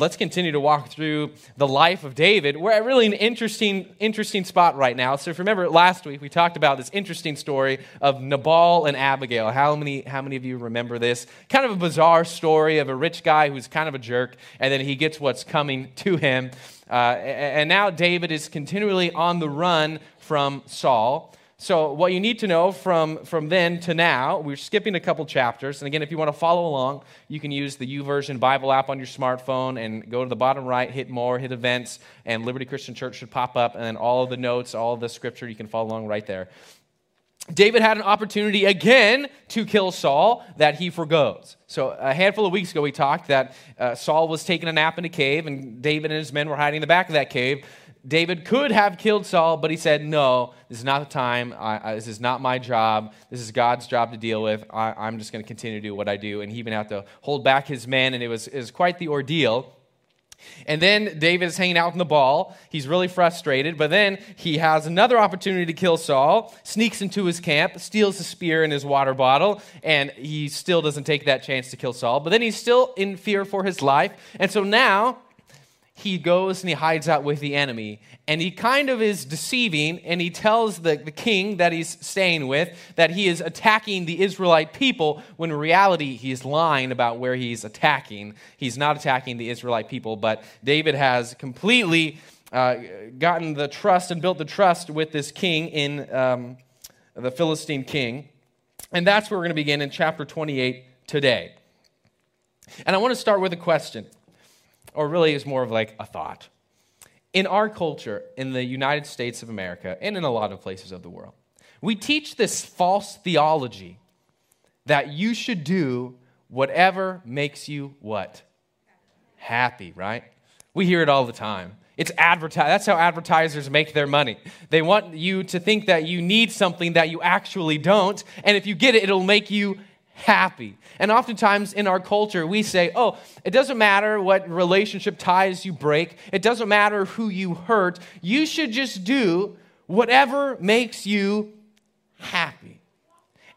let's continue to walk through the life of David. We're at really an interesting, interesting spot right now. So if you remember last week, we talked about this interesting story of Nabal and Abigail. How many, how many of you remember this? Kind of a bizarre story of a rich guy who's kind of a jerk, and then he gets what's coming to him. Uh, and now David is continually on the run from Saul. So, what you need to know from, from then to now, we're skipping a couple chapters. And again, if you want to follow along, you can use the YouVersion Bible app on your smartphone and go to the bottom right, hit more, hit events, and Liberty Christian Church should pop up. And then all of the notes, all of the scripture, you can follow along right there. David had an opportunity again to kill Saul that he forgoes. So, a handful of weeks ago, we talked that uh, Saul was taking a nap in a cave, and David and his men were hiding in the back of that cave. David could have killed Saul, but he said, No, this is not the time. I, I, this is not my job. This is God's job to deal with. I, am just going to continue to do what I do. And he even had to hold back his men, and it was, it was quite the ordeal. And then David is hanging out in the ball. He's really frustrated, but then he has another opportunity to kill Saul, sneaks into his camp, steals a spear and his water bottle, and he still doesn't take that chance to kill Saul. But then he's still in fear for his life. And so now he goes and he hides out with the enemy. And he kind of is deceiving, and he tells the, the king that he's staying with that he is attacking the Israelite people, when in reality, he's lying about where he's attacking. He's not attacking the Israelite people, but David has completely uh, gotten the trust and built the trust with this king in um, the Philistine king. And that's where we're going to begin in chapter 28 today. And I want to start with a question or really is more of like a thought. In our culture, in the United States of America, and in a lot of places of the world, we teach this false theology that you should do whatever makes you what? Happy, right? We hear it all the time. It's advertise. That's how advertisers make their money. They want you to think that you need something that you actually don't, and if you get it, it'll make you happy. And oftentimes in our culture, we say, oh, it doesn't matter what relationship ties you break, it doesn't matter who you hurt. You should just do whatever makes you happy.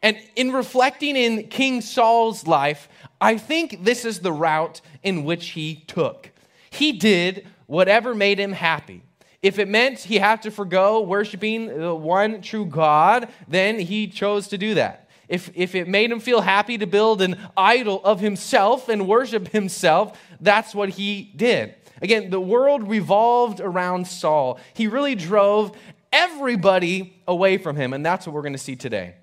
And in reflecting in King Saul's life, I think this is the route in which he took. He did whatever made him happy. If it meant he had to forego worshiping the one true God, then he chose to do that if, if it made him feel happy to build an idol of himself and worship himself, that's what he did. Again, the world revolved around Saul. He really drove everybody away from him, and that's what we're going to see today.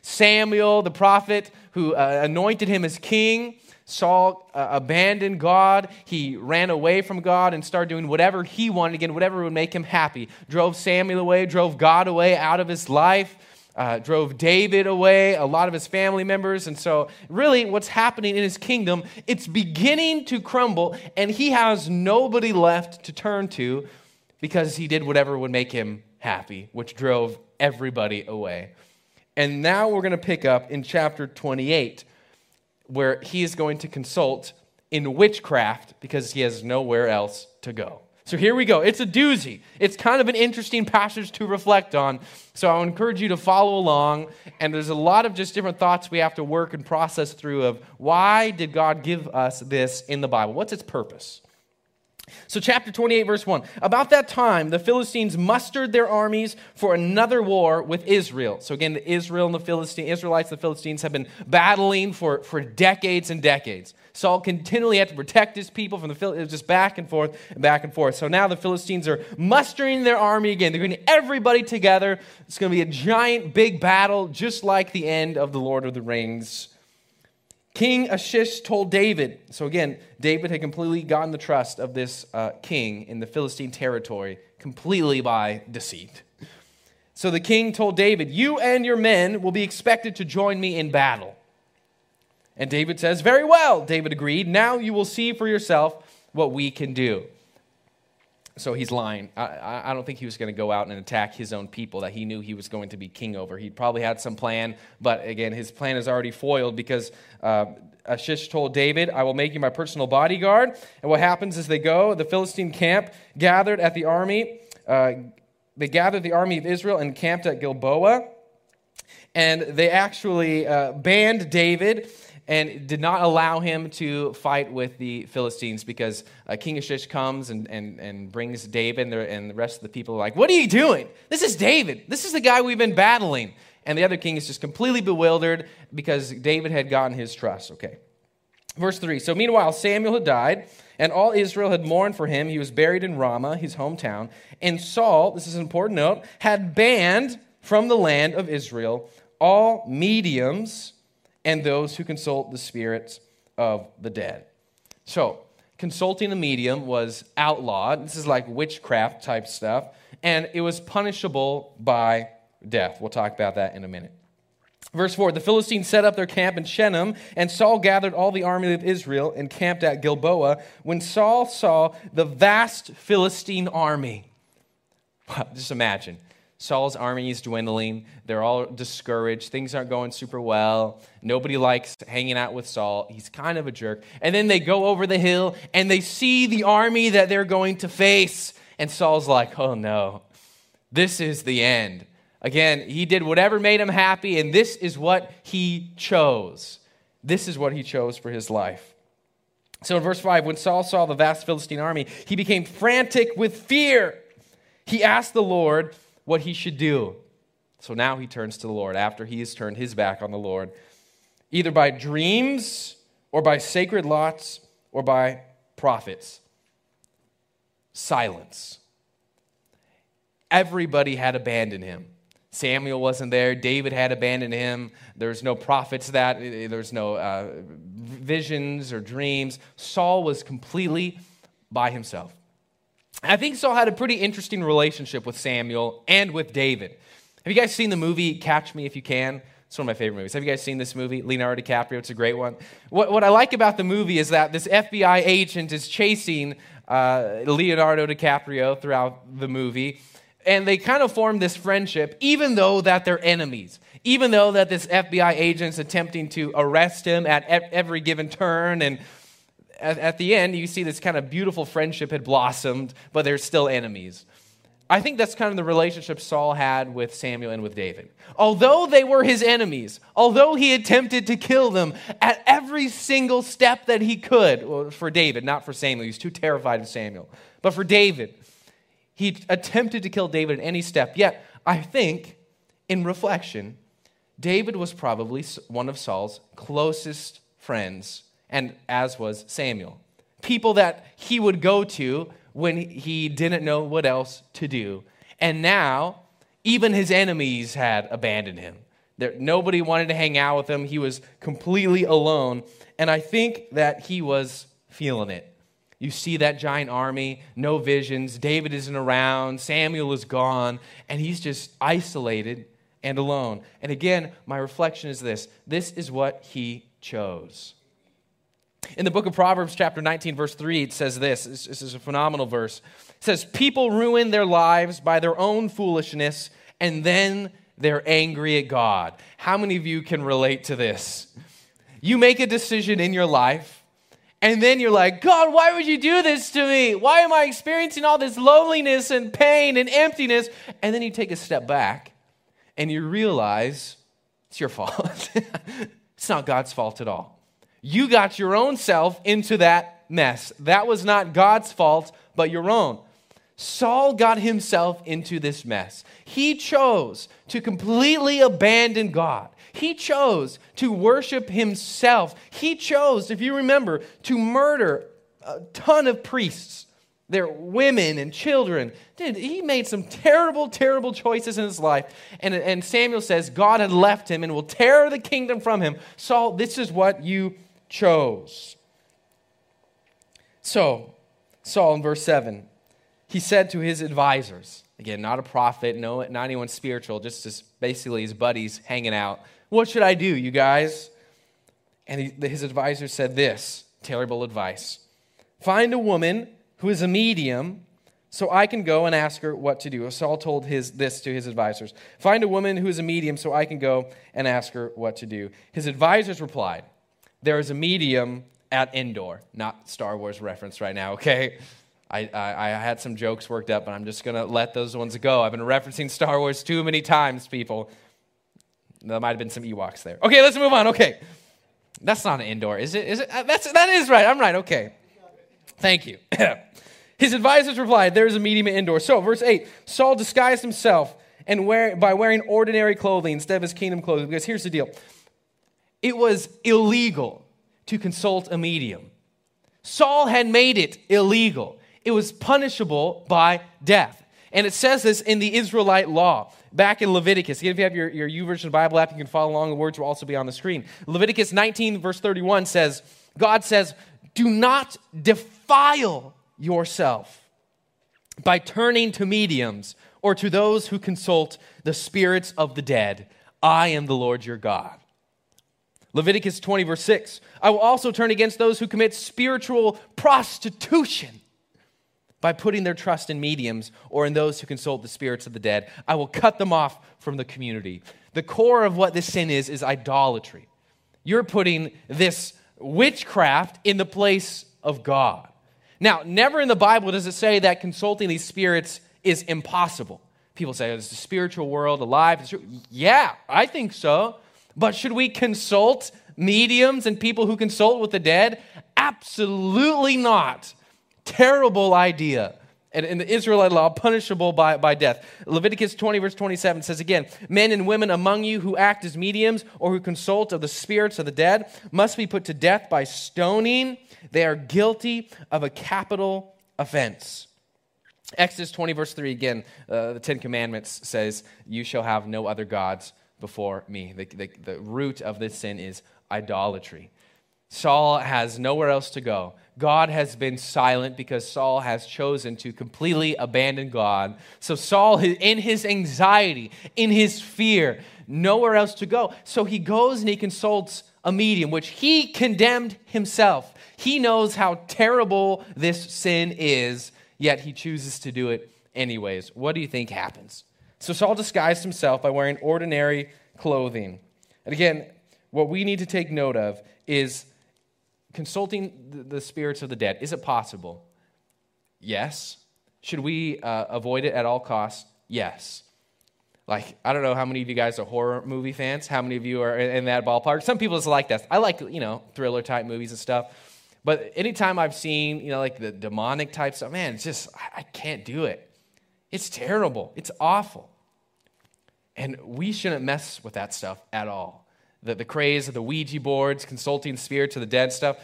Samuel, the prophet who uh, anointed him as king, Saul uh, abandoned God. He ran away from God and started doing whatever he wanted, again, whatever would make him happy. Drove Samuel away, drove God away out of his life uh, drove David away, a lot of his family members. And so, really, what's happening in his kingdom, it's beginning to crumble, and he has nobody left to turn to because he did whatever would make him happy, which drove everybody away. And now we're going to pick up in chapter 28, where he is going to consult in witchcraft because he has nowhere else to go. So here we go. It's a doozy. It's kind of an interesting passage to reflect on. So I encourage you to follow along. And there's a lot of just different thoughts we have to work and process through of why did God give us this in the Bible? What's its purpose? So, chapter 28, verse 1. About that time, the Philistines mustered their armies for another war with Israel. So, again, the Israel and the Philistines, Israelites and the Philistines have been battling for, for decades and decades. Saul continually had to protect his people from the Philistines, just back and forth and back and forth. So now the Philistines are mustering their army again. They're getting everybody together. It's going to be a giant, big battle, just like the end of The Lord of the Rings. King Achish told David, so again, David had completely gotten the trust of this uh, king in the Philistine territory completely by deceit. So the king told David, You and your men will be expected to join me in battle. And David says, Very well, David agreed. Now you will see for yourself what we can do. So he's lying. I, I don't think he was going to go out and attack his own people that he knew he was going to be king over. He probably had some plan, but again, his plan is already foiled because uh, Achish told David, I will make you my personal bodyguard. And what happens is they go, the Philistine camp gathered at the army. Uh, they gathered the army of Israel and camped at Gilboa. And they actually uh, banned David and did not allow him to fight with the Philistines because uh, King Achish comes and, and, and brings David, and the, and the rest of the people are like, What are you doing? This is David. This is the guy we've been battling. And the other king is just completely bewildered because David had gotten his trust. Okay. Verse 3 So meanwhile, Samuel had died, and all Israel had mourned for him. He was buried in Ramah, his hometown. And Saul, this is an important note, had banned from the land of Israel all mediums and those who consult the spirits of the dead. So, consulting a medium was outlawed. This is like witchcraft type stuff, and it was punishable by death. We'll talk about that in a minute. Verse 4 The Philistines set up their camp in Shunem, and Saul gathered all the army of Israel and camped at Gilboa. When Saul saw the vast Philistine army, just imagine. Saul's army is dwindling. They're all discouraged. Things aren't going super well. Nobody likes hanging out with Saul. He's kind of a jerk. And then they go over the hill and they see the army that they're going to face. And Saul's like, oh no, this is the end. Again, he did whatever made him happy, and this is what he chose. This is what he chose for his life. So in verse 5, when Saul saw the vast Philistine army, he became frantic with fear. He asked the Lord what he should do. So now he turns to the Lord after he has turned his back on the Lord, either by dreams or by sacred lots or by prophets. Silence. Everybody had abandoned him. Samuel wasn't there. David had abandoned him. There's no prophets that, there's no uh, visions or dreams. Saul was completely by himself. I think Saul had a pretty interesting relationship with Samuel and with David. Have you guys seen the movie Catch Me If You Can? It's one of my favorite movies. Have you guys seen this movie? Leonardo DiCaprio, it's a great one. What, what I like about the movie is that this FBI agent is chasing uh, Leonardo DiCaprio throughout the movie and they kind of form this friendship even though that they're enemies even though that this fbi agent's attempting to arrest him at every given turn and at, at the end you see this kind of beautiful friendship had blossomed but they're still enemies i think that's kind of the relationship saul had with samuel and with david although they were his enemies although he attempted to kill them at every single step that he could for david not for samuel he's too terrified of samuel but for david he attempted to kill David at any step. Yet, I think, in reflection, David was probably one of Saul's closest friends, and as was Samuel. People that he would go to when he didn't know what else to do. And now, even his enemies had abandoned him. There, nobody wanted to hang out with him. He was completely alone. And I think that he was feeling it. You see that giant army, no visions. David isn't around. Samuel is gone. And he's just isolated and alone. And again, my reflection is this this is what he chose. In the book of Proverbs, chapter 19, verse 3, it says this. This is a phenomenal verse. It says, People ruin their lives by their own foolishness, and then they're angry at God. How many of you can relate to this? You make a decision in your life and then you're like, God, why would you do this to me? Why am I experiencing all this loneliness and pain and emptiness? And then you take a step back and you realize it's your fault. it's not God's fault at all. You got your own self into that mess. That was not God's fault, but your own. Saul got himself into this mess. He chose to completely abandon God. He chose to worship himself. He chose, if you remember, to murder a ton of priests, their women and children. Dude, he made some terrible, terrible choices in his life. And, and Samuel says God had left him and will tear the kingdom from him. Saul, this is what you chose. So, Saul in verse 7, he said to his advisors, again, not a prophet, no, not anyone spiritual, just as basically his buddies hanging out. What should I do, you guys? And he, his advisor said this terrible advice Find a woman who is a medium so I can go and ask her what to do. Saul told his, this to his advisors Find a woman who is a medium so I can go and ask her what to do. His advisors replied, There is a medium at Endor. Not Star Wars reference right now, okay? I, I, I had some jokes worked up, but I'm just going to let those ones go. I've been referencing Star Wars too many times, people. There might have been some Ewoks there. Okay, let's move on. Okay. That's not an Endor, is it? Is it? Uh, that's, that is right. I'm right. Okay. Thank you. His advisors replied, There is a medium at indoor. So, verse 8 Saul disguised himself and wear, by wearing ordinary clothing instead of his kingdom clothing. Because here's the deal it was illegal to consult a medium. Saul had made it illegal, it was punishable by death. And it says this in the Israelite law back in Leviticus. If you have your, your YouVersion Bible app, you can follow along. The words will also be on the screen. Leviticus 19, verse 31 says, God says, Do not defile yourself by turning to mediums or to those who consult the spirits of the dead. I am the Lord your God. Leviticus 20, verse 6 I will also turn against those who commit spiritual prostitution by putting their trust in mediums or in those who consult the spirits of the dead. I will cut them off from the community. The core of what this sin is is idolatry. You're putting this witchcraft in the place of God. Now, never in the Bible does it say that consulting these spirits is impossible. People say, oh, is the spiritual world alive? Yeah, I think so. But should we consult mediums and people who consult with the dead? Absolutely not. Terrible idea. And in the Israelite law, punishable by, by death. Leviticus 20, verse 27 says again Men and women among you who act as mediums or who consult of the spirits of the dead must be put to death by stoning. They are guilty of a capital offense. Exodus 20, verse 3 again, uh, the Ten Commandments says, You shall have no other gods before me. The, the, the root of this sin is idolatry. Saul has nowhere else to go. God has been silent because Saul has chosen to completely abandon God. So Saul, in his anxiety, in his fear, nowhere else to go. So he goes and he consults a medium, which he condemned himself. He knows how terrible this sin is, yet he chooses to do it anyways. What do you think happens? So Saul disguised himself by wearing ordinary clothing. And again, what we need to take note of is consulting the spirits of the dead, is it possible? Yes. Should we uh, avoid it at all costs? Yes. Like, I don't know how many of you guys are horror movie fans. How many of you are in that ballpark? Some people just like that. I like, you know, thriller type movies and stuff. But anytime I've seen, you know, like the demonic type stuff, man, it's just, I can't do it. It's terrible. It's awful. And we shouldn't mess with that stuff at all the, the craze of the Ouija boards, consulting spirits of the dead stuff.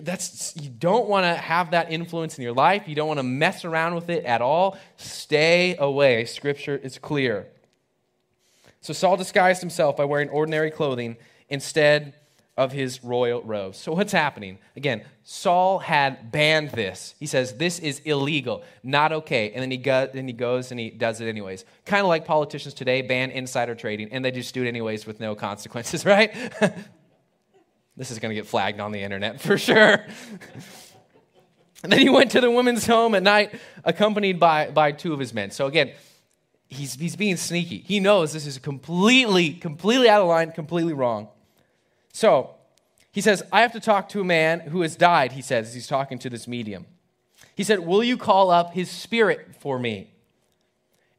That's you don't want to have that influence in your life. You don't want to mess around with it at all. Stay away. Scripture is clear. So Saul disguised himself by wearing ordinary clothing instead of his royal robes. So, what's happening? Again, Saul had banned this. He says, This is illegal, not okay. And then he, go, then he goes and he does it anyways. Kind of like politicians today ban insider trading, and they just do it anyways with no consequences, right? this is going to get flagged on the internet for sure. and then he went to the woman's home at night, accompanied by, by two of his men. So, again, he's, he's being sneaky. He knows this is completely, completely out of line, completely wrong. So he says, I have to talk to a man who has died, he says, he's talking to this medium. He said, Will you call up his spirit for me?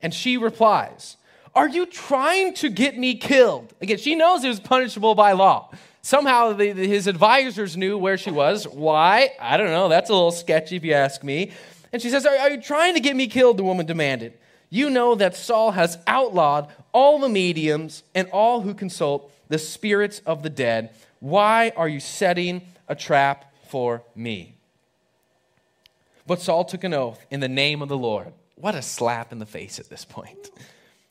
And she replies, Are you trying to get me killed? Again, she knows it was punishable by law. Somehow the, the, his advisors knew where she was. Why? I don't know. That's a little sketchy if you ask me. And she says, are, are you trying to get me killed? The woman demanded. You know that Saul has outlawed all the mediums and all who consult the spirits of the dead. Why are you setting a trap for me? But Saul took an oath in the name of the Lord. What a slap in the face at this point.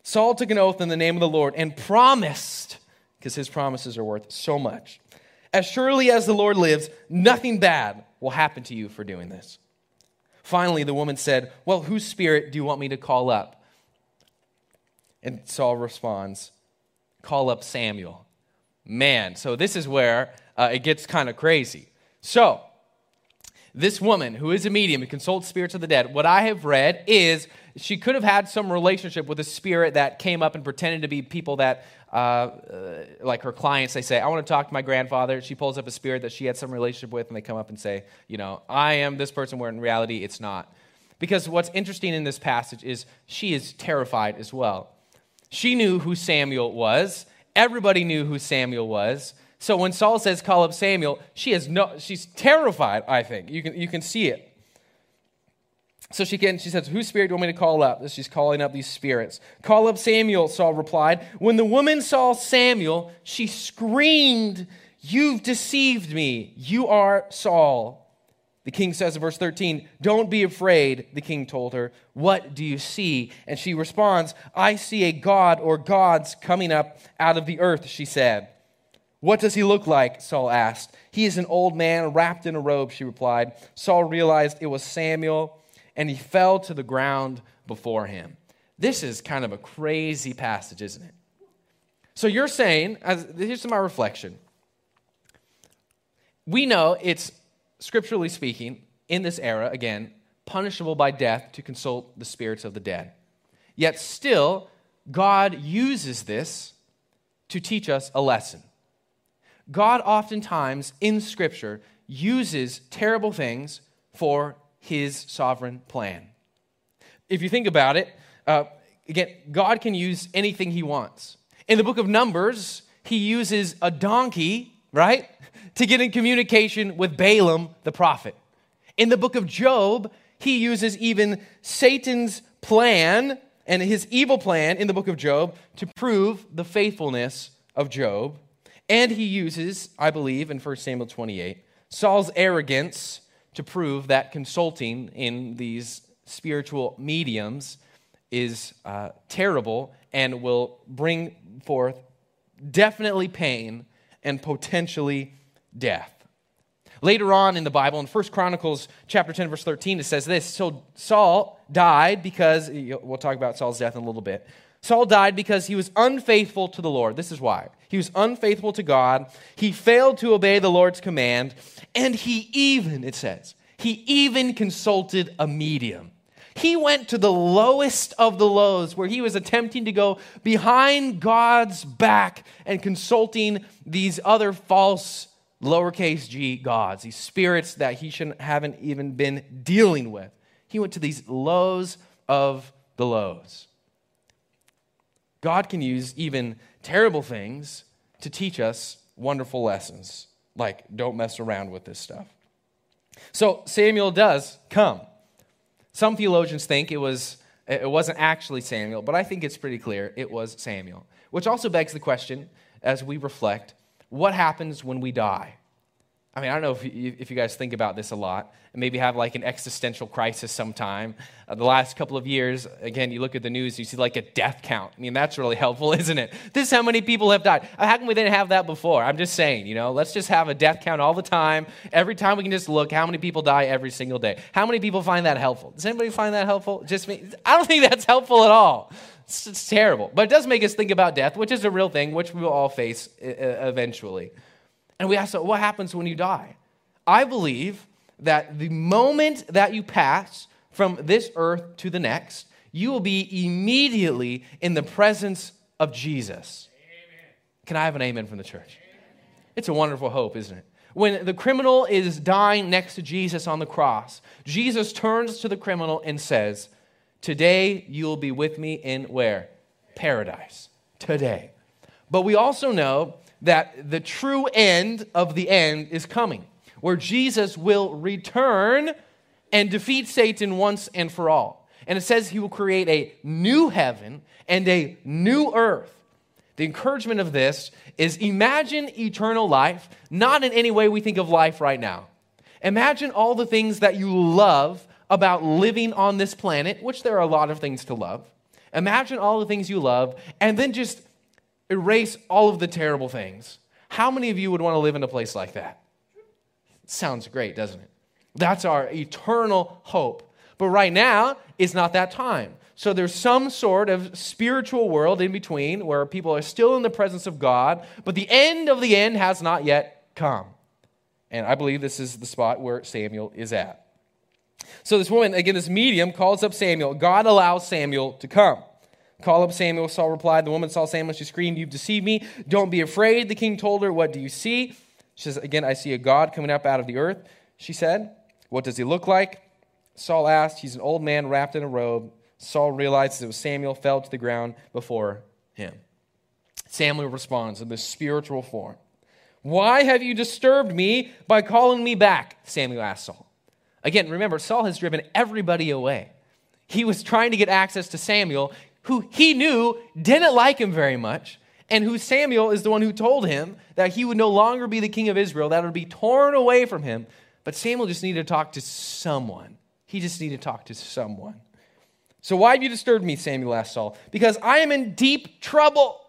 Saul took an oath in the name of the Lord and promised, because his promises are worth so much. As surely as the Lord lives, nothing bad will happen to you for doing this. Finally, the woman said, Well, whose spirit do you want me to call up? And Saul responds, Call up Samuel. Man, so this is where uh, it gets kind of crazy. So, this woman who is a medium who consults spirits of the dead, what I have read is she could have had some relationship with a spirit that came up and pretended to be people that, uh, uh, like her clients, they say, I want to talk to my grandfather. She pulls up a spirit that she had some relationship with, and they come up and say, You know, I am this person, where in reality it's not. Because what's interesting in this passage is she is terrified as well. She knew who Samuel was, Everybody knew who Samuel was. So when Saul says, call up Samuel, she has no, she's terrified, I think. You can, you can see it. So she can, she says, Whose spirit do you want me to call up? She's calling up these spirits. Call up Samuel, Saul replied. When the woman saw Samuel, she screamed, You've deceived me. You are Saul. The king says in verse 13, Don't be afraid, the king told her. What do you see? And she responds, I see a god or gods coming up out of the earth, she said. What does he look like? Saul asked. He is an old man wrapped in a robe, she replied. Saul realized it was Samuel, and he fell to the ground before him. This is kind of a crazy passage, isn't it? So you're saying, as, here's my reflection. We know it's scripturally speaking, in this era, again, punishable by death to consult the spirits of the dead. Yet still, God uses this to teach us a lesson. God oftentimes in Scripture uses terrible things for his sovereign plan. If you think about it, uh, again, God can use anything he wants. In the book of Numbers, he uses a donkey, right? To get in communication with Balaam the prophet. In the book of Job, he uses even Satan's plan and his evil plan in the book of Job to prove the faithfulness of Job. And he uses, I believe, in 1 Samuel 28, Saul's arrogance to prove that consulting in these spiritual mediums is uh, terrible and will bring forth definitely pain and potentially death. Later on in the Bible, in 1 Chronicles chapter 10, verse 13, it says this So Saul died because, we'll talk about Saul's death in a little bit. Saul died because he was unfaithful to the Lord. This is why. He was unfaithful to God. He failed to obey the Lord's command. And he even, it says, he even consulted a medium. He went to the lowest of the lows where he was attempting to go behind God's back and consulting these other false lowercase g gods, these spirits that he shouldn't, haven't even been dealing with. He went to these lows of the lows. God can use even terrible things to teach us wonderful lessons, like don't mess around with this stuff. So Samuel does come. Some theologians think it was it wasn't actually Samuel, but I think it's pretty clear it was Samuel. Which also begs the question as we reflect what happens when we die? I mean, I don't know if you, if you guys think about this a lot and maybe have like an existential crisis sometime. Uh, the last couple of years, again, you look at the news, you see like a death count. I mean, that's really helpful, isn't it? This is how many people have died. Uh, how come we didn't have that before? I'm just saying, you know, let's just have a death count all the time. Every time we can just look how many people die every single day. How many people find that helpful? Does anybody find that helpful? Just me? I don't think that's helpful at all. It's, it's terrible. But it does make us think about death, which is a real thing, which we will all face uh, eventually. And we ask, what happens when you die? I believe that the moment that you pass from this earth to the next, you will be immediately in the presence of Jesus. Amen. Can I have an amen from the church? It's a wonderful hope, isn't it? When the criminal is dying next to Jesus on the cross, Jesus turns to the criminal and says, Today you will be with me in where? Paradise. Today. But we also know that the true end of the end is coming, where Jesus will return and defeat Satan once and for all. And it says he will create a new heaven and a new earth. The encouragement of this is imagine eternal life, not in any way we think of life right now. Imagine all the things that you love about living on this planet, which there are a lot of things to love. Imagine all the things you love, and then just erase all of the terrible things. How many of you would want to live in a place like that? Sounds great, doesn't it? That's our eternal hope. But right now, it's not that time. So there's some sort of spiritual world in between where people are still in the presence of God, but the end of the end has not yet come. And I believe this is the spot where Samuel is at. So this woman, again, this medium calls up Samuel. God allows Samuel to come. Call up Samuel. Saul replied. The woman saw Samuel. She screamed, You've deceived me. Don't be afraid. The king told her, What do you see? She says, Again, I see a God coming up out of the earth. She said, What does he look like? Saul asked. He's an old man wrapped in a robe. Saul realizes it was Samuel, fell to the ground before him. Samuel responds in this spiritual form Why have you disturbed me by calling me back? Samuel asked Saul. Again, remember, Saul has driven everybody away. He was trying to get access to Samuel, who he knew didn't like him very much, and who Samuel is the one who told him that he would no longer be the king of Israel, that would be torn away from him. But Samuel just needed to talk to someone. He just needed to talk to someone. So why have you disturbed me? Samuel asked Saul. Because I am in deep trouble,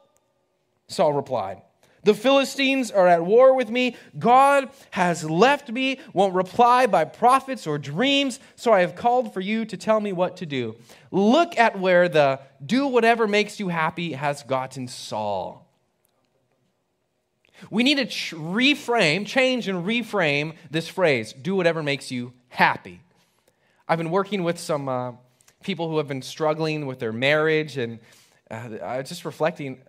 Saul replied. The Philistines are at war with me. God has left me, won't reply by prophets or dreams, so I have called for you to tell me what to do. Look at where the do whatever makes you happy has gotten Saul. We need to ch- reframe, change and reframe this phrase do whatever makes you happy. I've been working with some uh, people who have been struggling with their marriage, and uh, I was just reflecting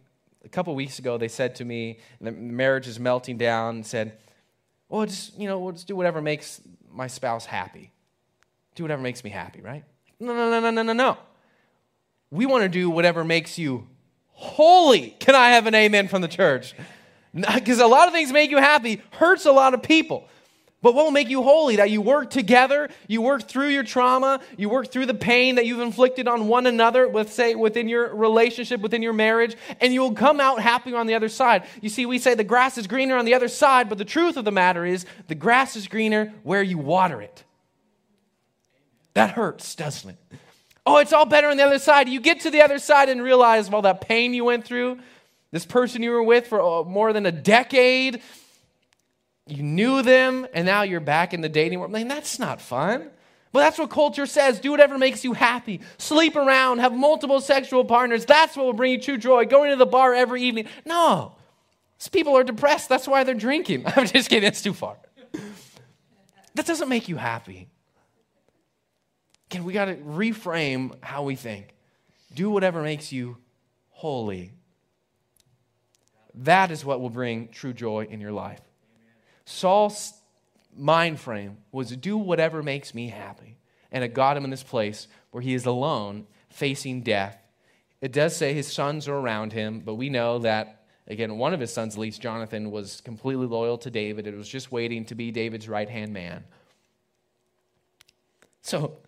a couple weeks ago, they said to me, the marriage is melting down, and said, well, just, you know, we'll just do whatever makes my spouse happy. Do whatever makes me happy, right? No, no, no, no, no, no, no. We want to do whatever makes you holy. Can I have an amen from the church? Because a lot of things make you happy hurts a lot of people. But what will make you holy? That you work together, you work through your trauma, you work through the pain that you've inflicted on one another, with say within your relationship, within your marriage, and you will come out happy on the other side. You see, we say the grass is greener on the other side, but the truth of the matter is the grass is greener where you water it. That hurts, doesn't it? Oh, it's all better on the other side. You get to the other side and realize all that pain you went through, this person you were with for uh, more than a decade, you knew them and now you're back in the dating world. I mean, that's not fun. But that's what culture says. Do whatever makes you happy. Sleep around, have multiple sexual partners. That's what will bring you true joy. Going to the bar every evening. No. These people are depressed. That's why they're drinking. I'm just kidding. It's too far. That doesn't make you happy. Again, we got to reframe how we think. Do whatever makes you holy. That is what will bring true joy in your life. Saul's mind frame was do whatever makes me happy. And it got him in this place where he is alone, facing death. It does say his sons are around him, but we know that, again, one of his sons, at least Jonathan, was completely loyal to David. It was just waiting to be David's right hand man. So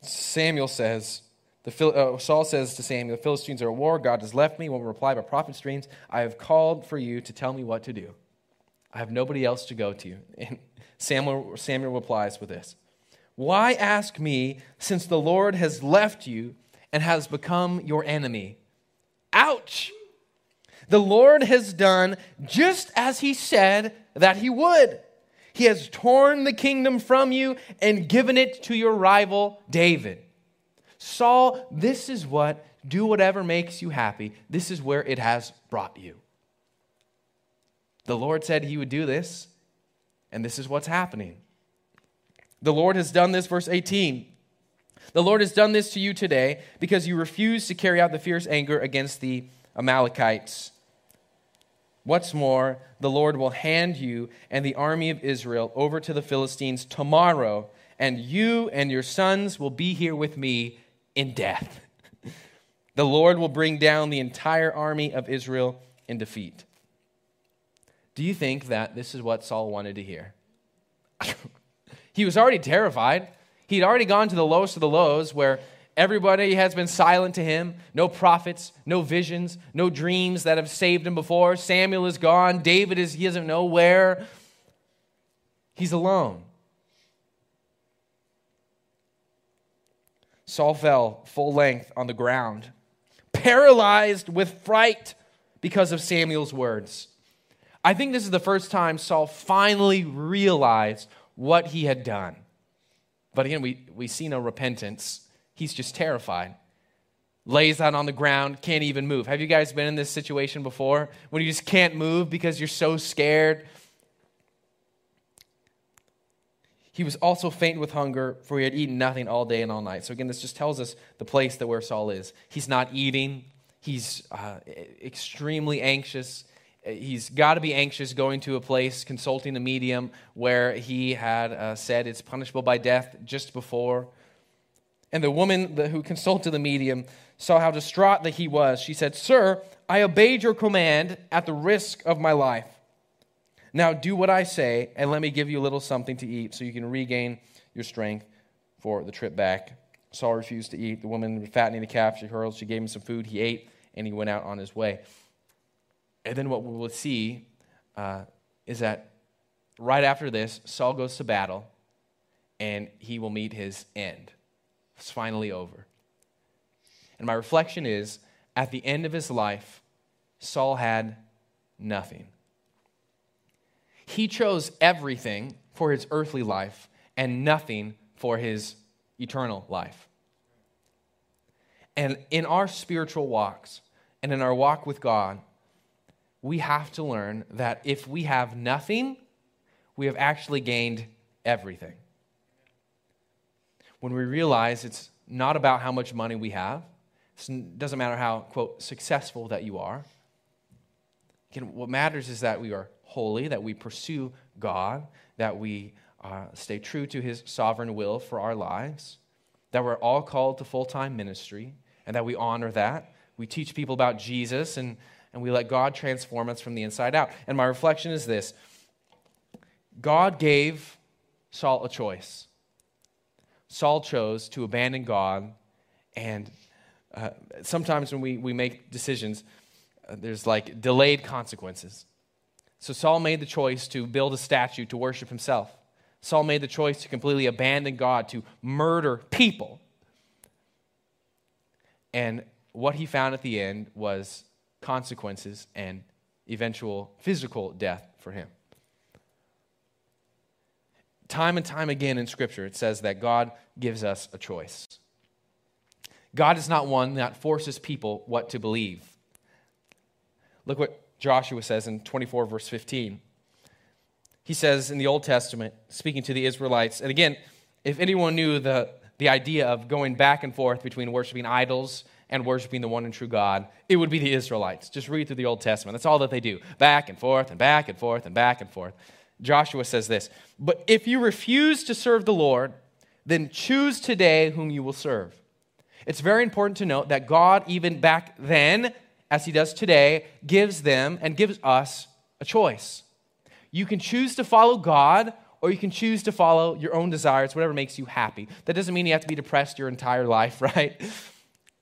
Samuel says, the, uh, Saul says to Samuel, The Philistines are at war. God has left me. Won't reply by prophet streams. I have called for you to tell me what to do. I have nobody else to go to. And Samuel, Samuel replies with this Why ask me, since the Lord has left you and has become your enemy? Ouch! The Lord has done just as he said that he would. He has torn the kingdom from you and given it to your rival, David. Saul, this is what do whatever makes you happy. This is where it has brought you. The Lord said he would do this, and this is what's happening. The Lord has done this, verse 18. The Lord has done this to you today because you refuse to carry out the fierce anger against the Amalekites. What's more, the Lord will hand you and the army of Israel over to the Philistines tomorrow, and you and your sons will be here with me in death. the Lord will bring down the entire army of Israel in defeat. Do you think that this is what Saul wanted to hear? he was already terrified. He'd already gone to the lowest of the lows where everybody has been silent to him. No prophets, no visions, no dreams that have saved him before. Samuel is gone. David is, he doesn't know where. He's alone. Saul fell full length on the ground, paralyzed with fright because of Samuel's words. I think this is the first time Saul finally realized what he had done. But again, we, we see no repentance. He's just terrified. Lays out on the ground, can't even move. Have you guys been in this situation before? When you just can't move because you're so scared? He was also faint with hunger, for he had eaten nothing all day and all night. So, again, this just tells us the place that where Saul is. He's not eating, he's uh, extremely anxious he's got to be anxious going to a place, consulting a medium where he had uh, said it's punishable by death just before. And the woman who consulted the medium saw how distraught that he was. She said, Sir, I obeyed your command at the risk of my life. Now do what I say, and let me give you a little something to eat so you can regain your strength for the trip back. Saul refused to eat. The woman fattening the calf. She hurled. She gave him some food. He ate, and he went out on his way. And then what we will see uh, is that right after this, Saul goes to battle, and he will meet his end. It's finally over. And my reflection is at the end of his life, Saul had nothing. He chose everything for his earthly life and nothing for his eternal life. And in our spiritual walks and in our walk with God, we have to learn that if we have nothing, we have actually gained everything. When we realize it's not about how much money we have, it doesn't matter how, quote, successful that you are. Again, what matters is that we are holy, that we pursue God, that we uh, stay true to his sovereign will for our lives, that we're all called to full time ministry, and that we honor that. We teach people about Jesus, and, and we let God transform us from the inside out. And my reflection is this God gave Saul a choice. Saul chose to abandon God, and uh, sometimes when we, we make decisions, uh, there's like delayed consequences. So Saul made the choice to build a statue to worship himself. Saul made the choice to completely abandon God, to murder people. And what he found at the end was consequences and eventual physical death for him. Time and time again in Scripture, it says that God gives us a choice. God is not one that forces people what to believe. Look what Joshua says in 24, verse 15 he says in the Old Testament, speaking to the Israelites, and again, if anyone knew the, the idea of going back and forth between worshiping idols and worshiping the one and true God, it would be the Israelites. Just read through the Old Testament. That's all that they do back and forth and back and forth and back and forth. Joshua says this But if you refuse to serve the Lord, then choose today whom you will serve. It's very important to note that God, even back then, as he does today, gives them and gives us a choice. You can choose to follow God or you can choose to follow your own desires, whatever makes you happy. That doesn't mean you have to be depressed your entire life, right?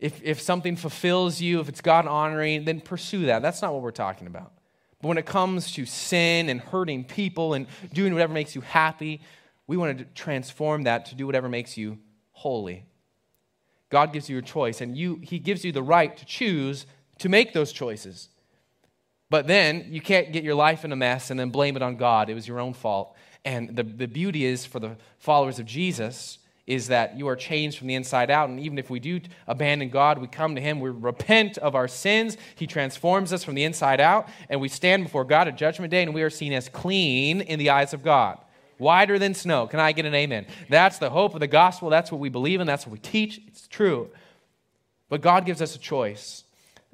If, if something fulfills you, if it's God honoring, then pursue that. That's not what we're talking about. But when it comes to sin and hurting people and doing whatever makes you happy, we want to transform that to do whatever makes you holy. God gives you a choice, and you, He gives you the right to choose to make those choices. But then you can't get your life in a mess and then blame it on God. It was your own fault. And the, the beauty is for the followers of Jesus is that you are changed from the inside out. And even if we do abandon God, we come to Him, we repent of our sins. He transforms us from the inside out, and we stand before God at Judgment Day, and we are seen as clean in the eyes of God. Whiter than snow. Can I get an amen? That's the hope of the gospel. That's what we believe in. That's what we teach. It's true. But God gives us a choice.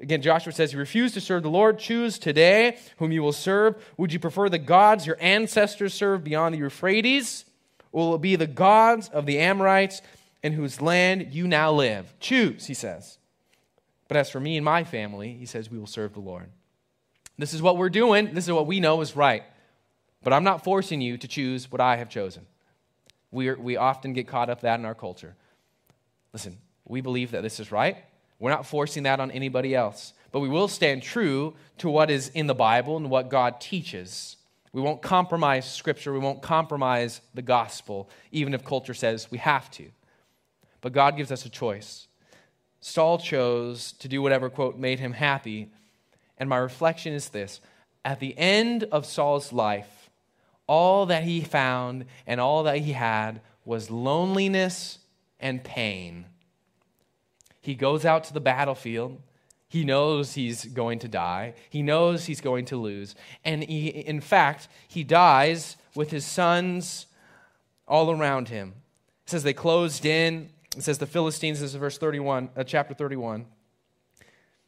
Again, Joshua says, You refuse to serve the Lord. Choose today whom you will serve. Would you prefer the gods your ancestors served beyond the Euphrates? Will be the gods of the Amorites in whose land you now live? Choose, he says. But as for me and my family, he says, We will serve the Lord. This is what we're doing. This is what we know is right. But I'm not forcing you to choose what I have chosen. We, are, we often get caught up that in our culture. Listen, we believe that this is right. We're not forcing that on anybody else. But we will stand true to what is in the Bible and what God teaches. We won't compromise Scripture. We won't compromise the gospel, even if culture says we have to. But God gives us a choice. Saul chose to do whatever, quote, made him happy. And my reflection is this at the end of Saul's life, all that he found and all that he had was loneliness and pain. He goes out to the battlefield. He knows he's going to die. He knows he's going to lose. And he, in fact, he dies with his sons all around him. It says they closed in. It says the Philistines, this is verse 31, uh, chapter 31.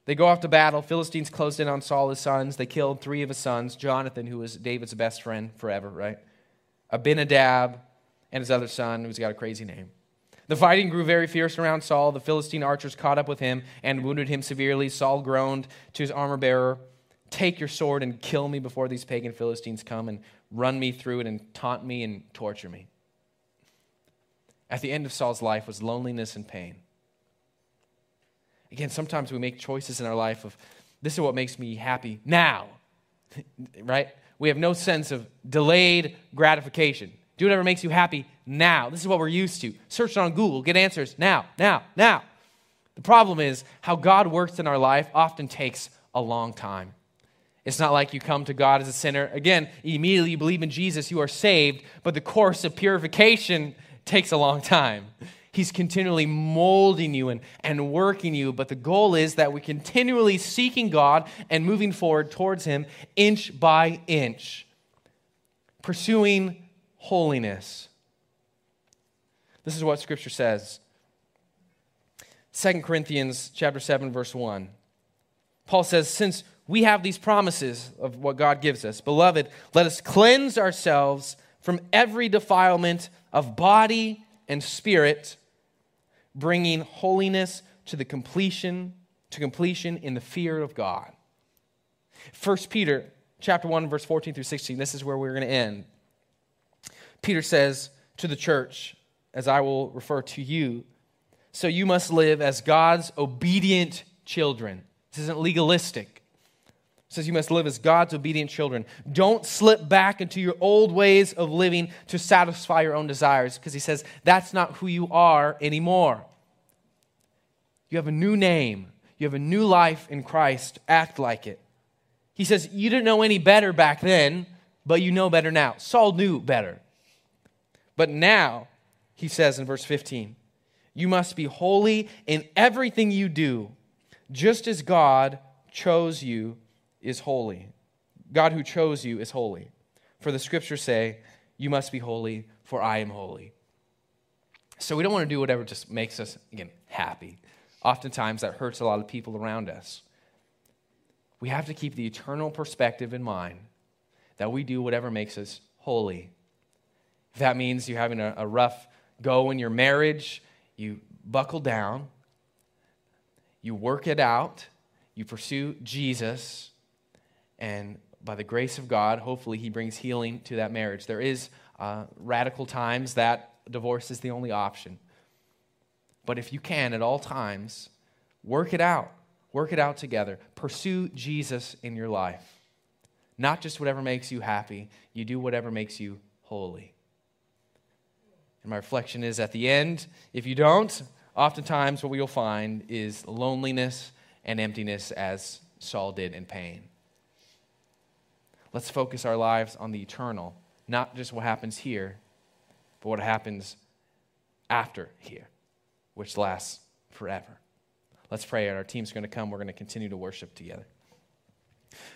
They go off to battle. Philistines closed in on Saul, his sons. They killed three of his sons Jonathan, who was David's best friend forever, right? Abinadab, and his other son, who's got a crazy name. The fighting grew very fierce around Saul. The Philistine archers caught up with him and wounded him severely. Saul groaned to his armor bearer, take your sword and kill me before these pagan Philistines come and run me through it and taunt me and torture me. At the end of Saul's life was loneliness and pain. Again, sometimes we make choices in our life of this is what makes me happy now, right? We have no sense of delayed gratification. Do whatever makes you happy now. This is what we're used to. Search on Google, get answers now, now, now. The problem is how God works in our life often takes a long time. It's not like you come to God as a sinner. Again, immediately you believe in Jesus, you are saved, but the course of purification takes a long time. He's continually molding you and, and working you, but the goal is that we're continually seeking God and moving forward towards Him inch by inch, pursuing holiness. This is what Scripture says. 2 Corinthians chapter 7 verse 1. Paul says, "Since we have these promises of what God gives us, beloved, let us cleanse ourselves from every defilement of body and spirit, bringing holiness to the completion to completion in the fear of God." 1 Peter chapter 1 verse 14 through 16. This is where we're going to end. Peter says to the church, as I will refer to you, so you must live as God's obedient children. This isn't legalistic. It says you must live as God's obedient children. Don't slip back into your old ways of living to satisfy your own desires, because he says that's not who you are anymore. You have a new name, you have a new life in Christ. Act like it. He says you didn't know any better back then, but you know better now. Saul knew better. But now, he says in verse 15, you must be holy in everything you do, just as God chose you is holy. God who chose you is holy. For the scriptures say, You must be holy, for I am holy. So we don't want to do whatever just makes us, again, happy. Oftentimes that hurts a lot of people around us. We have to keep the eternal perspective in mind that we do whatever makes us holy. If that means you're having a, a rough go in your marriage, you buckle down, you work it out, you pursue Jesus, and by the grace of God, hopefully, He brings healing to that marriage. There is uh, radical times that divorce is the only option. But if you can, at all times, work it out. Work it out together. Pursue Jesus in your life. Not just whatever makes you happy, you do whatever makes you holy. And my reflection is at the end, if you don't, oftentimes what you'll find is loneliness and emptiness as Saul did in pain. Let's focus our lives on the eternal, not just what happens here, but what happens after here, which lasts forever. Let's pray, and our team's going to come. We're going to continue to worship together.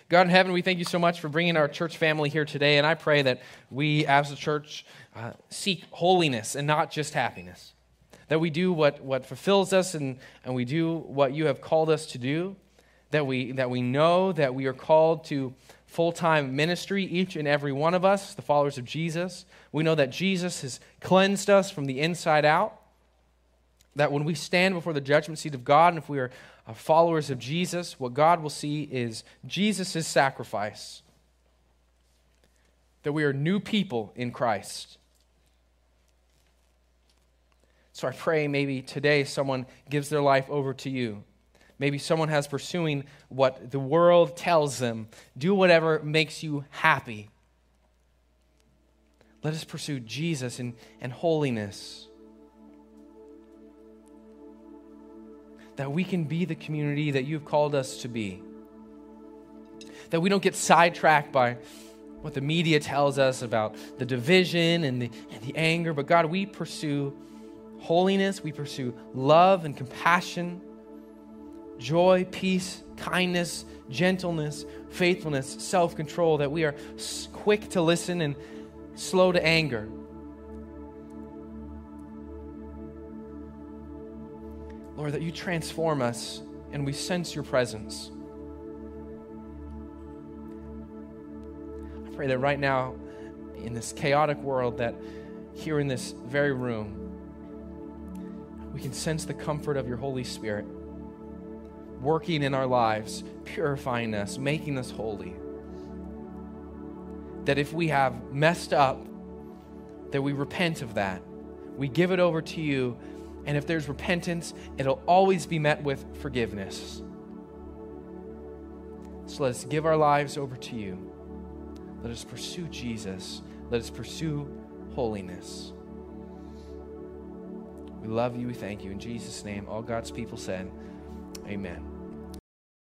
God in heaven, we thank you so much for bringing our church family here today. And I pray that we as a church uh, seek holiness and not just happiness. That we do what, what fulfills us and, and we do what you have called us to do. That we, that we know that we are called to full time ministry, each and every one of us, the followers of Jesus. We know that Jesus has cleansed us from the inside out. That when we stand before the judgment seat of God, and if we are followers of Jesus, what God will see is Jesus' sacrifice. That we are new people in Christ. So I pray maybe today someone gives their life over to you. Maybe someone has pursuing what the world tells them. Do whatever makes you happy. Let us pursue Jesus and, and holiness. That we can be the community that you've called us to be. That we don't get sidetracked by what the media tells us about the division and the, and the anger, but God, we pursue holiness, we pursue love and compassion, joy, peace, kindness, gentleness, faithfulness, self control, that we are quick to listen and slow to anger Lord, that you transform us and we sense your presence. I pray that right now, in this chaotic world, that here in this very room, we can sense the comfort of your Holy Spirit working in our lives, purifying us, making us holy. That if we have messed up, that we repent of that. We give it over to you, and if there's repentance, it'll always be met with forgiveness. So let us give our lives over to you. Let us pursue Jesus. Let us pursue holiness. We love you. We thank you. In Jesus' name, all God's people said, Amen.